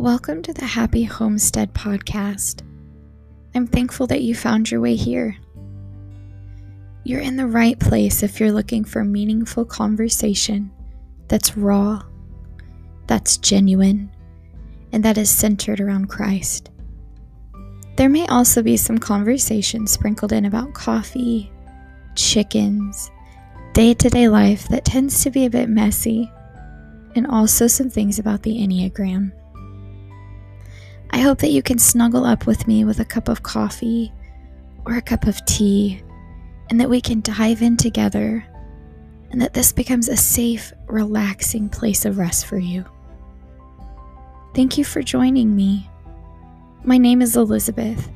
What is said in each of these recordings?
Welcome to the Happy Homestead Podcast. I'm thankful that you found your way here. You're in the right place if you're looking for meaningful conversation that's raw, that's genuine, and that is centered around Christ. There may also be some conversation sprinkled in about coffee, chickens, day to day life that tends to be a bit messy, and also some things about the Enneagram. I hope that you can snuggle up with me with a cup of coffee or a cup of tea, and that we can dive in together, and that this becomes a safe, relaxing place of rest for you. Thank you for joining me. My name is Elizabeth,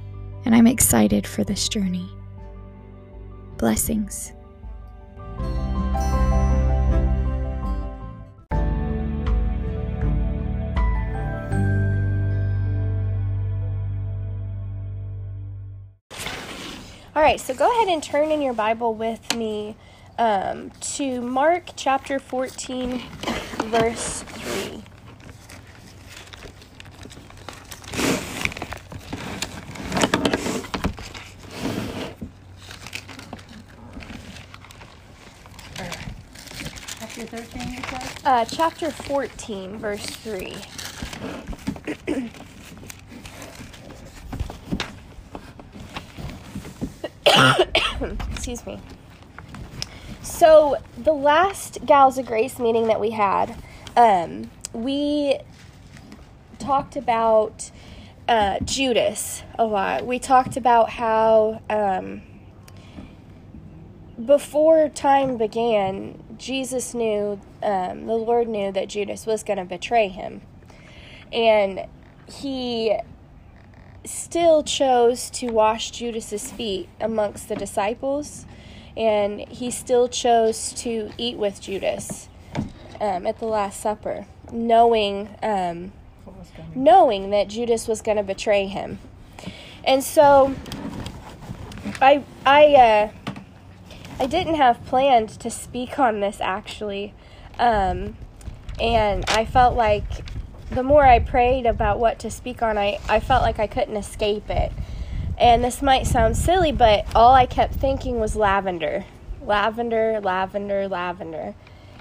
and I'm excited for this journey. Blessings. Right, so go ahead and turn in your Bible with me um, to Mark chapter 14, verse 3. Chapter 13, you said? Uh, chapter 14, verse 3. Excuse me. So, the last Gals of Grace meeting that we had, um, we talked about uh, Judas a lot. We talked about how um, before time began, Jesus knew, um, the Lord knew that Judas was going to betray him. And he still chose to wash Judas's feet amongst the disciples, and he still chose to eat with Judas um, at the Last Supper, knowing um, knowing that Judas was going to betray him. And so I I uh I didn't have planned to speak on this actually. Um and I felt like the more I prayed about what to speak on, I, I felt like I couldn't escape it. And this might sound silly, but all I kept thinking was lavender. Lavender, lavender, lavender.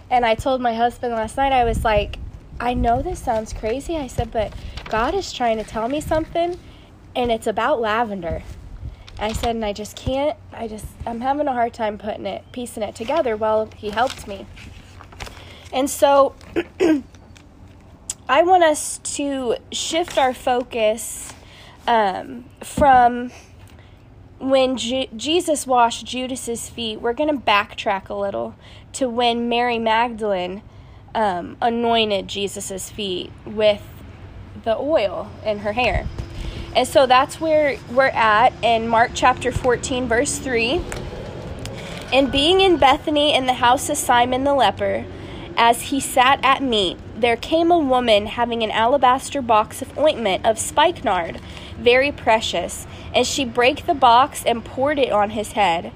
And I told my husband last night, I was like, I know this sounds crazy. I said, but God is trying to tell me something, and it's about lavender. I said, and I just can't, I just, I'm having a hard time putting it, piecing it together. Well, he helped me. And so I want us to shift our focus um, from when Jesus washed Judas's feet. We're going to backtrack a little to when Mary Magdalene um, anointed Jesus's feet with the oil in her hair. And so that's where we're at in Mark chapter 14, verse 3. And being in Bethany in the house of Simon the leper, as he sat at meat, there came a woman having an alabaster box of ointment of spikenard, very precious, and she brake the box and poured it on his head.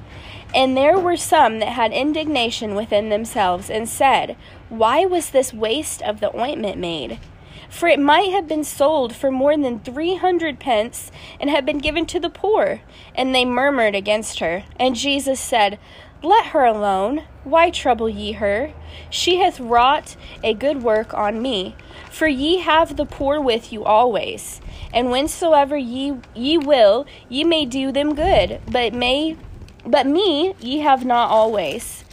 And there were some that had indignation within themselves, and said, Why was this waste of the ointment made? For it might have been sold for more than three hundred pence, and have been given to the poor. And they murmured against her. And Jesus said, Let her alone. Why trouble ye her? She hath wrought a good work on me. For ye have the poor with you always, and whensoever ye ye will, ye may do them good. But may but me ye have not always.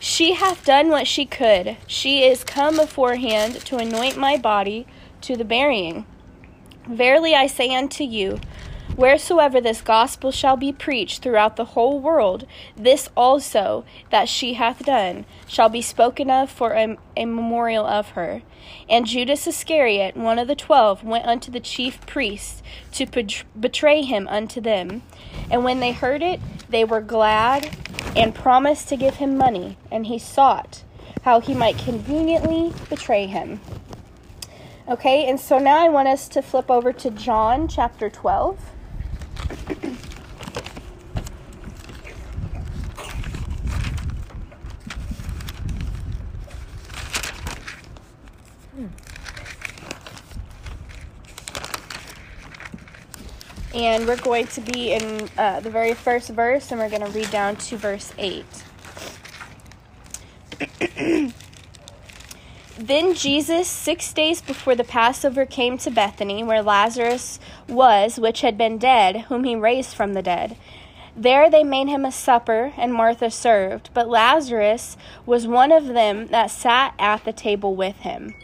She hath done what she could. She is come beforehand to anoint my body to the burying. Verily I say unto you, wheresoever this gospel shall be preached throughout the whole world, this also that she hath done shall be spoken of for a, a memorial of her. And Judas Iscariot, one of the twelve, went unto the chief priests to betray him unto them. And when they heard it, they were glad and promised to give him money. And he sought how he might conveniently betray him. Okay, and so now I want us to flip over to John chapter 12 and we're going to be in uh, the very first verse and we're going to read down to verse 8 Then Jesus, six days before the Passover, came to Bethany, where Lazarus was, which had been dead, whom he raised from the dead. There they made him a supper, and Martha served, but Lazarus was one of them that sat at the table with him.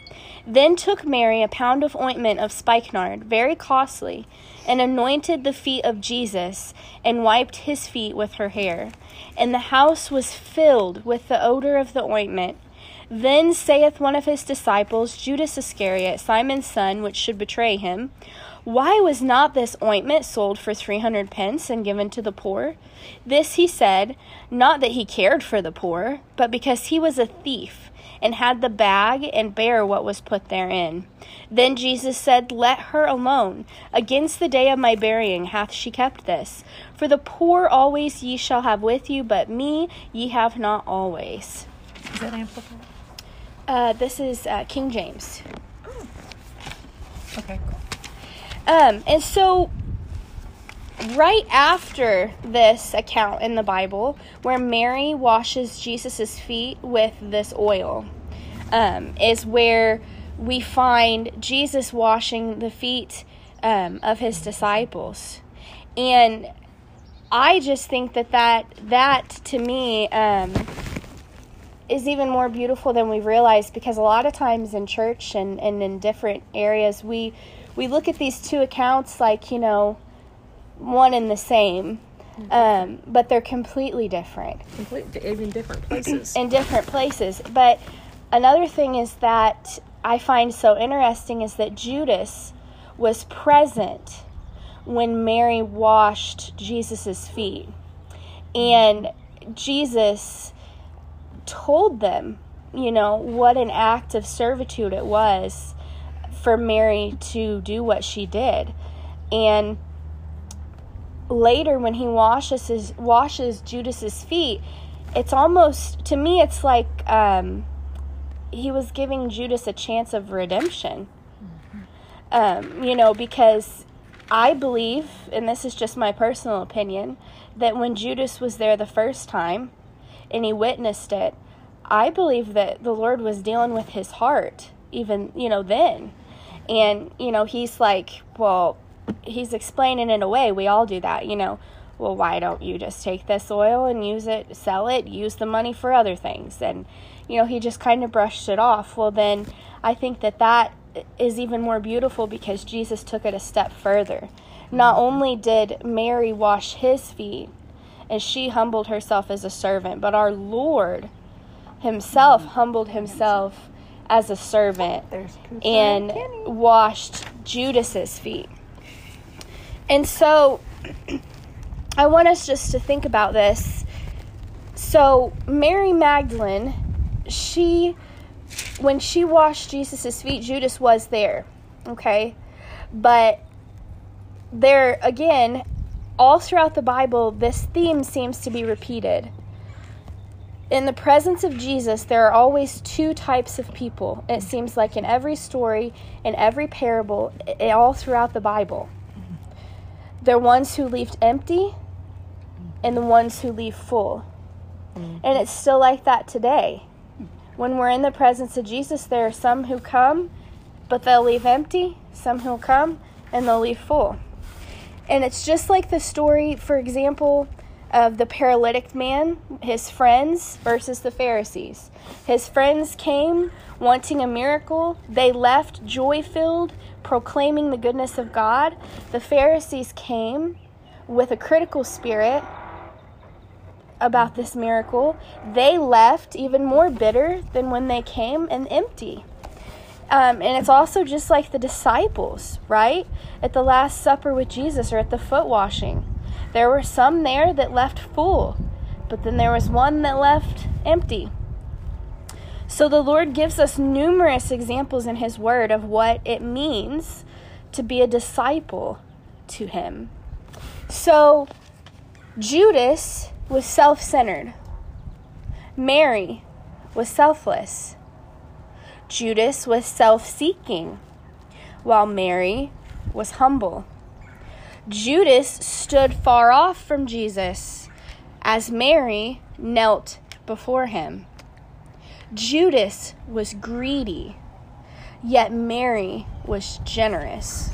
Then took Mary a pound of ointment of spikenard, very costly, and anointed the feet of Jesus, and wiped his feet with her hair. And the house was filled with the odor of the ointment. Then saith one of his disciples, Judas Iscariot, Simon's son, which should betray him, Why was not this ointment sold for three hundred pence and given to the poor? This he said, not that he cared for the poor, but because he was a thief, and had the bag and bare what was put therein. Then Jesus said, Let her alone. Against the day of my burying hath she kept this. For the poor always ye shall have with you, but me ye have not always. Is that amplified? Uh, this is uh, King James. Okay, cool. Um, and so, right after this account in the Bible, where Mary washes Jesus' feet with this oil, um, is where we find Jesus washing the feet um, of his disciples. And I just think that that, that to me, um, is even more beautiful than we realize because a lot of times in church and, and in different areas we we look at these two accounts like you know one and the same um, but they're completely different. Complete, even different places. in different places. But another thing is that i find so interesting is that judas was present when mary washed jesus' feet. And jesus told them, you know, what an act of servitude it was for Mary to do what she did. And later when he washes his washes Judas's feet, it's almost to me it's like um, he was giving Judas a chance of redemption. Um, you know, because I believe, and this is just my personal opinion, that when Judas was there the first time, and he witnessed it, I believe that the Lord was dealing with his heart, even, you know, then. And, you know, he's like, well, he's explaining in a way, we all do that, you know. Well, why don't you just take this oil and use it, sell it, use the money for other things? And, you know, he just kind of brushed it off. Well, then I think that that is even more beautiful because Jesus took it a step further. Not only did Mary wash his feet, and she humbled herself as a servant. But our Lord himself humbled himself as a servant and washed Judas's feet. And so I want us just to think about this. So Mary Magdalene, she when she washed Jesus' feet, Judas was there. Okay? But there again, all throughout the Bible, this theme seems to be repeated. In the presence of Jesus, there are always two types of people. It seems like in every story, in every parable, all throughout the Bible. They're ones who leave empty and the ones who leave full. And it's still like that today. When we're in the presence of Jesus, there are some who come, but they'll leave empty, some who'll come and they'll leave full. And it's just like the story, for example, of the paralytic man, his friends versus the Pharisees. His friends came wanting a miracle, they left joy filled, proclaiming the goodness of God. The Pharisees came with a critical spirit about this miracle. They left even more bitter than when they came and empty. Um, and it's also just like the disciples, right? At the Last Supper with Jesus or at the foot washing. There were some there that left full, but then there was one that left empty. So the Lord gives us numerous examples in His Word of what it means to be a disciple to Him. So Judas was self centered, Mary was selfless. Judas was self seeking, while Mary was humble. Judas stood far off from Jesus as Mary knelt before him. Judas was greedy, yet Mary was generous.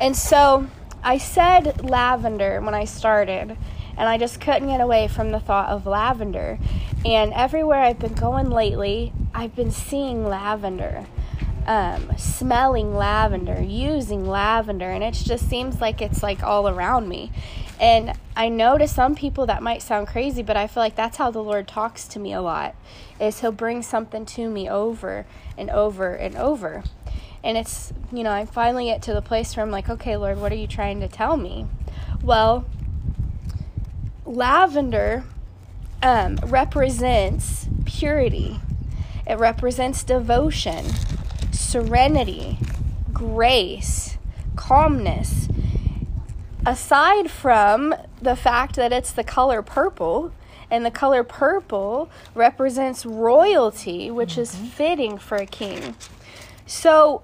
And so I said lavender when I started, and I just couldn't get away from the thought of lavender. And everywhere I've been going lately, I've been seeing lavender um, smelling lavender, using lavender, and it just seems like it's like all around me. And I know to some people that might sound crazy, but I feel like that's how the Lord talks to me a lot. Is He'll bring something to me over and over and over. And it's, you know, I finally get to the place where I'm like, okay, Lord, what are you trying to tell me? Well, lavender um, represents purity, it represents devotion, serenity, grace, calmness. Aside from the fact that it's the color purple, and the color purple represents royalty, which is mm-hmm. fitting for a king. So,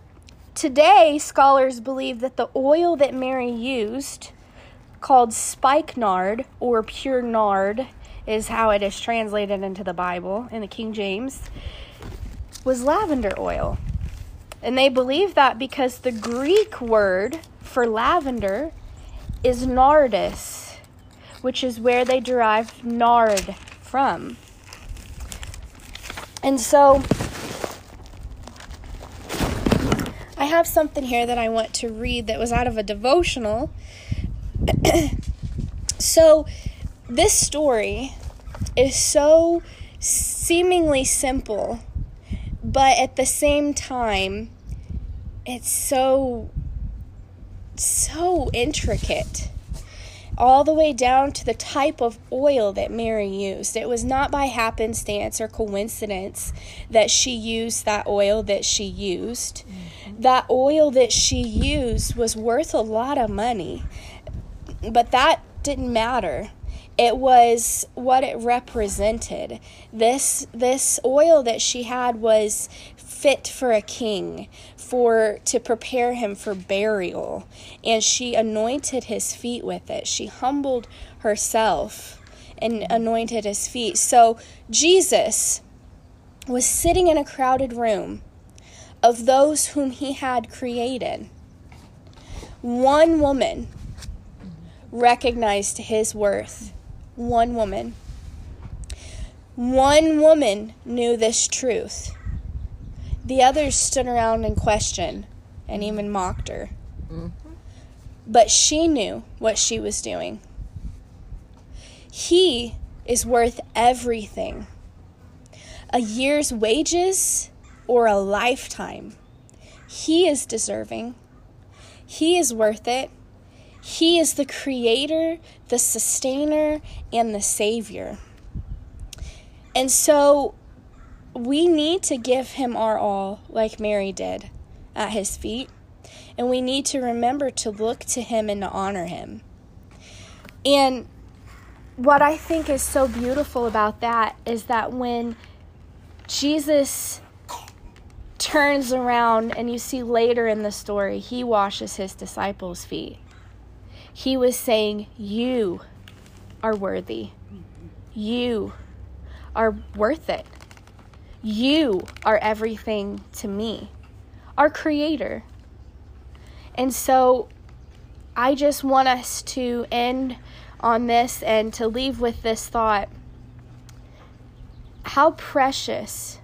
today, scholars believe that the oil that Mary used, called spikenard or pure nard, is how it is translated into the Bible in the King James, was lavender oil. And they believe that because the Greek word for lavender is nardus, which is where they derive nard from. And so I have something here that I want to read that was out of a devotional. so this story is so seemingly simple, but at the same time, it's so so intricate all the way down to the type of oil that Mary used. It was not by happenstance or coincidence that she used that oil that she used. Mm-hmm. That oil that she used was worth a lot of money, but that didn't matter. It was what it represented. This this oil that she had was fit for a king for to prepare him for burial. And she anointed his feet with it. She humbled herself and anointed his feet. So jesus was sitting in a crowded room of those whom he had created. One woman recognized his worth one woman one woman knew this truth the others stood around and questioned and even mocked her. Mm-hmm. But she knew what she was doing. He is worth everything a year's wages or a lifetime. He is deserving. He is worth it. He is the creator, the sustainer, and the savior. And so we need to give him our all, like Mary did at his feet. And we need to remember to look to him and to honor him. And what I think is so beautiful about that is that when Jesus turns around and you see later in the story, he washes his disciples' feet. He was saying, You are worthy. You are worth it. You are everything to me, our Creator. And so I just want us to end on this and to leave with this thought How precious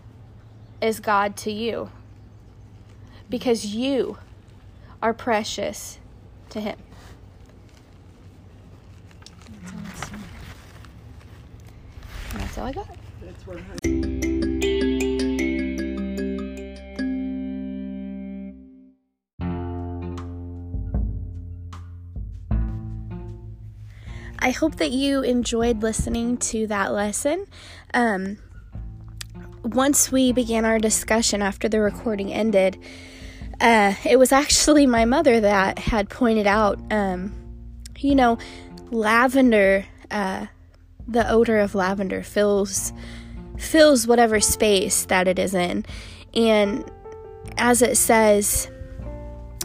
is God to you? Because you are precious to Him. And that's all I got. I hope that you enjoyed listening to that lesson. Um, once we began our discussion after the recording ended, uh, it was actually my mother that had pointed out, um, you know, lavender, uh, the odor of lavender fills fills whatever space that it is in, and as it says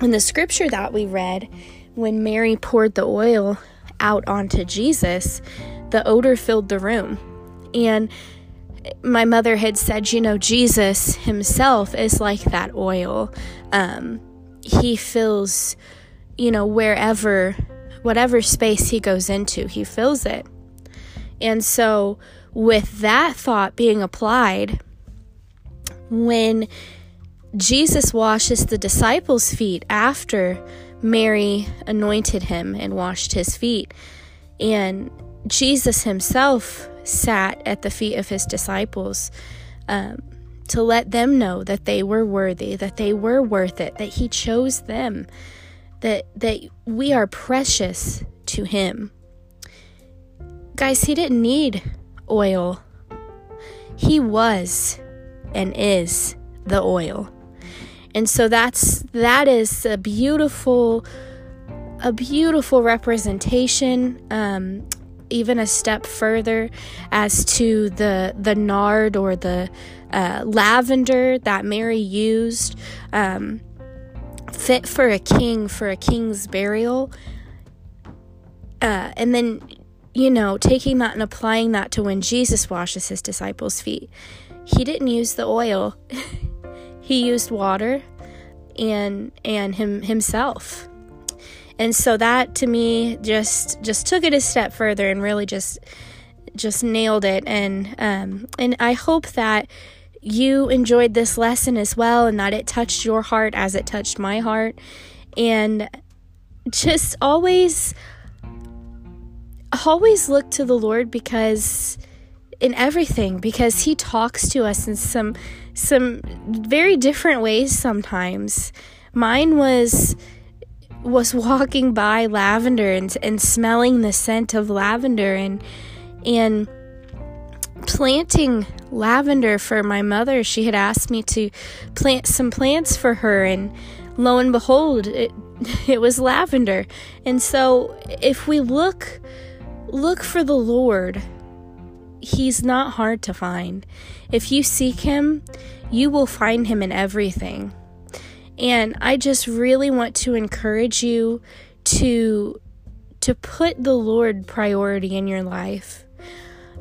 in the scripture that we read, when Mary poured the oil out onto Jesus, the odor filled the room. And my mother had said, you know, Jesus himself is like that oil. Um, he fills, you know, wherever, whatever space he goes into, he fills it. And so, with that thought being applied, when Jesus washes the disciples' feet after Mary anointed him and washed his feet, and Jesus himself sat at the feet of his disciples um, to let them know that they were worthy, that they were worth it, that he chose them, that that we are precious to him. Guys, he didn't need oil. He was and is the oil. And so that's that is a beautiful a beautiful representation um, even a step further as to the the nard or the uh, lavender that Mary used, um, fit for a king for a king's burial, uh, and then you know taking that and applying that to when Jesus washes his disciples' feet. He didn't use the oil; he used water and and him himself. And so that to me just just took it a step further and really just just nailed it. And um, and I hope that you enjoyed this lesson as well and that it touched your heart as it touched my heart. And just always always look to the Lord because in everything because he talks to us in some some very different ways sometimes mine was was walking by lavender and, and smelling the scent of lavender and and planting lavender for my mother. She had asked me to plant some plants for her and lo and behold it it was lavender. And so if we look look for the Lord, he's not hard to find. If you seek him, you will find him in everything. And I just really want to encourage you to to put the Lord priority in your life.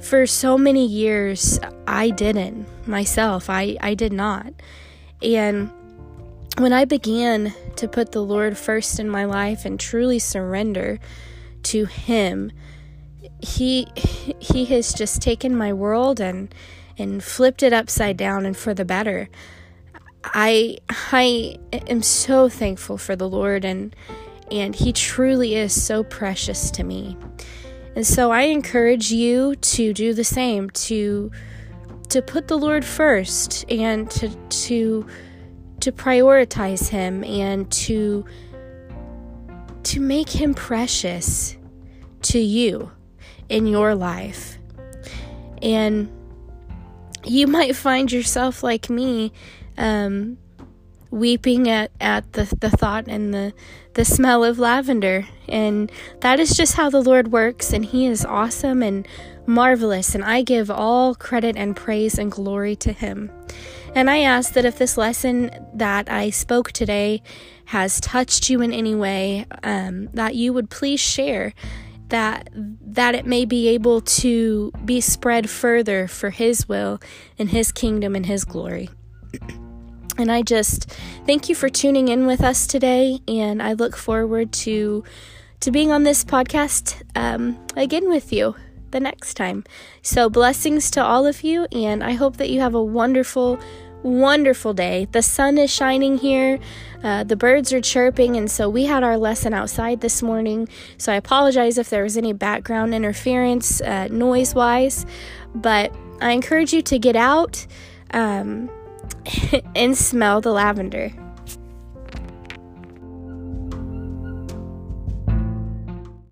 For so many years I didn't myself. I I did not. And when I began to put the Lord first in my life and truly surrender to him, he he has just taken my world and and flipped it upside down and for the better. I I am so thankful for the Lord and and he truly is so precious to me. And so I encourage you to do the same to to put the Lord first and to to to prioritize him and to to make him precious to you in your life. And you might find yourself like me um, weeping at, at the, the thought and the, the smell of lavender. And that is just how the Lord works, and He is awesome and marvelous. And I give all credit and praise and glory to Him. And I ask that if this lesson that I spoke today has touched you in any way, um, that you would please share that that it may be able to be spread further for his will and his kingdom and his glory. And I just thank you for tuning in with us today, and I look forward to to being on this podcast um, again with you the next time. So blessings to all of you, and I hope that you have a wonderful, wonderful day. The sun is shining here, uh, the birds are chirping, and so we had our lesson outside this morning. So I apologize if there was any background interference, uh, noise wise, but I encourage you to get out. Um, and smell the lavender.